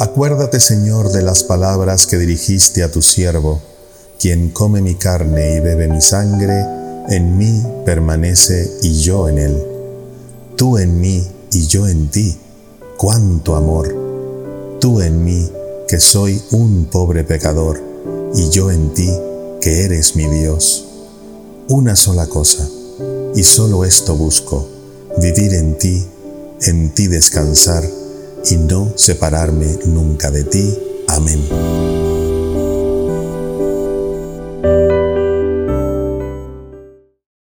Acuérdate, Señor, de las palabras que dirigiste a tu siervo, quien come mi carne y bebe mi sangre, en mí permanece y yo en él. Tú en mí y yo en ti, cuánto amor. Tú en mí, que soy un pobre pecador, y yo en ti, que eres mi Dios. Una sola cosa, y solo esto busco, vivir en ti, en ti descansar, y no separarme nunca de ti. Amén.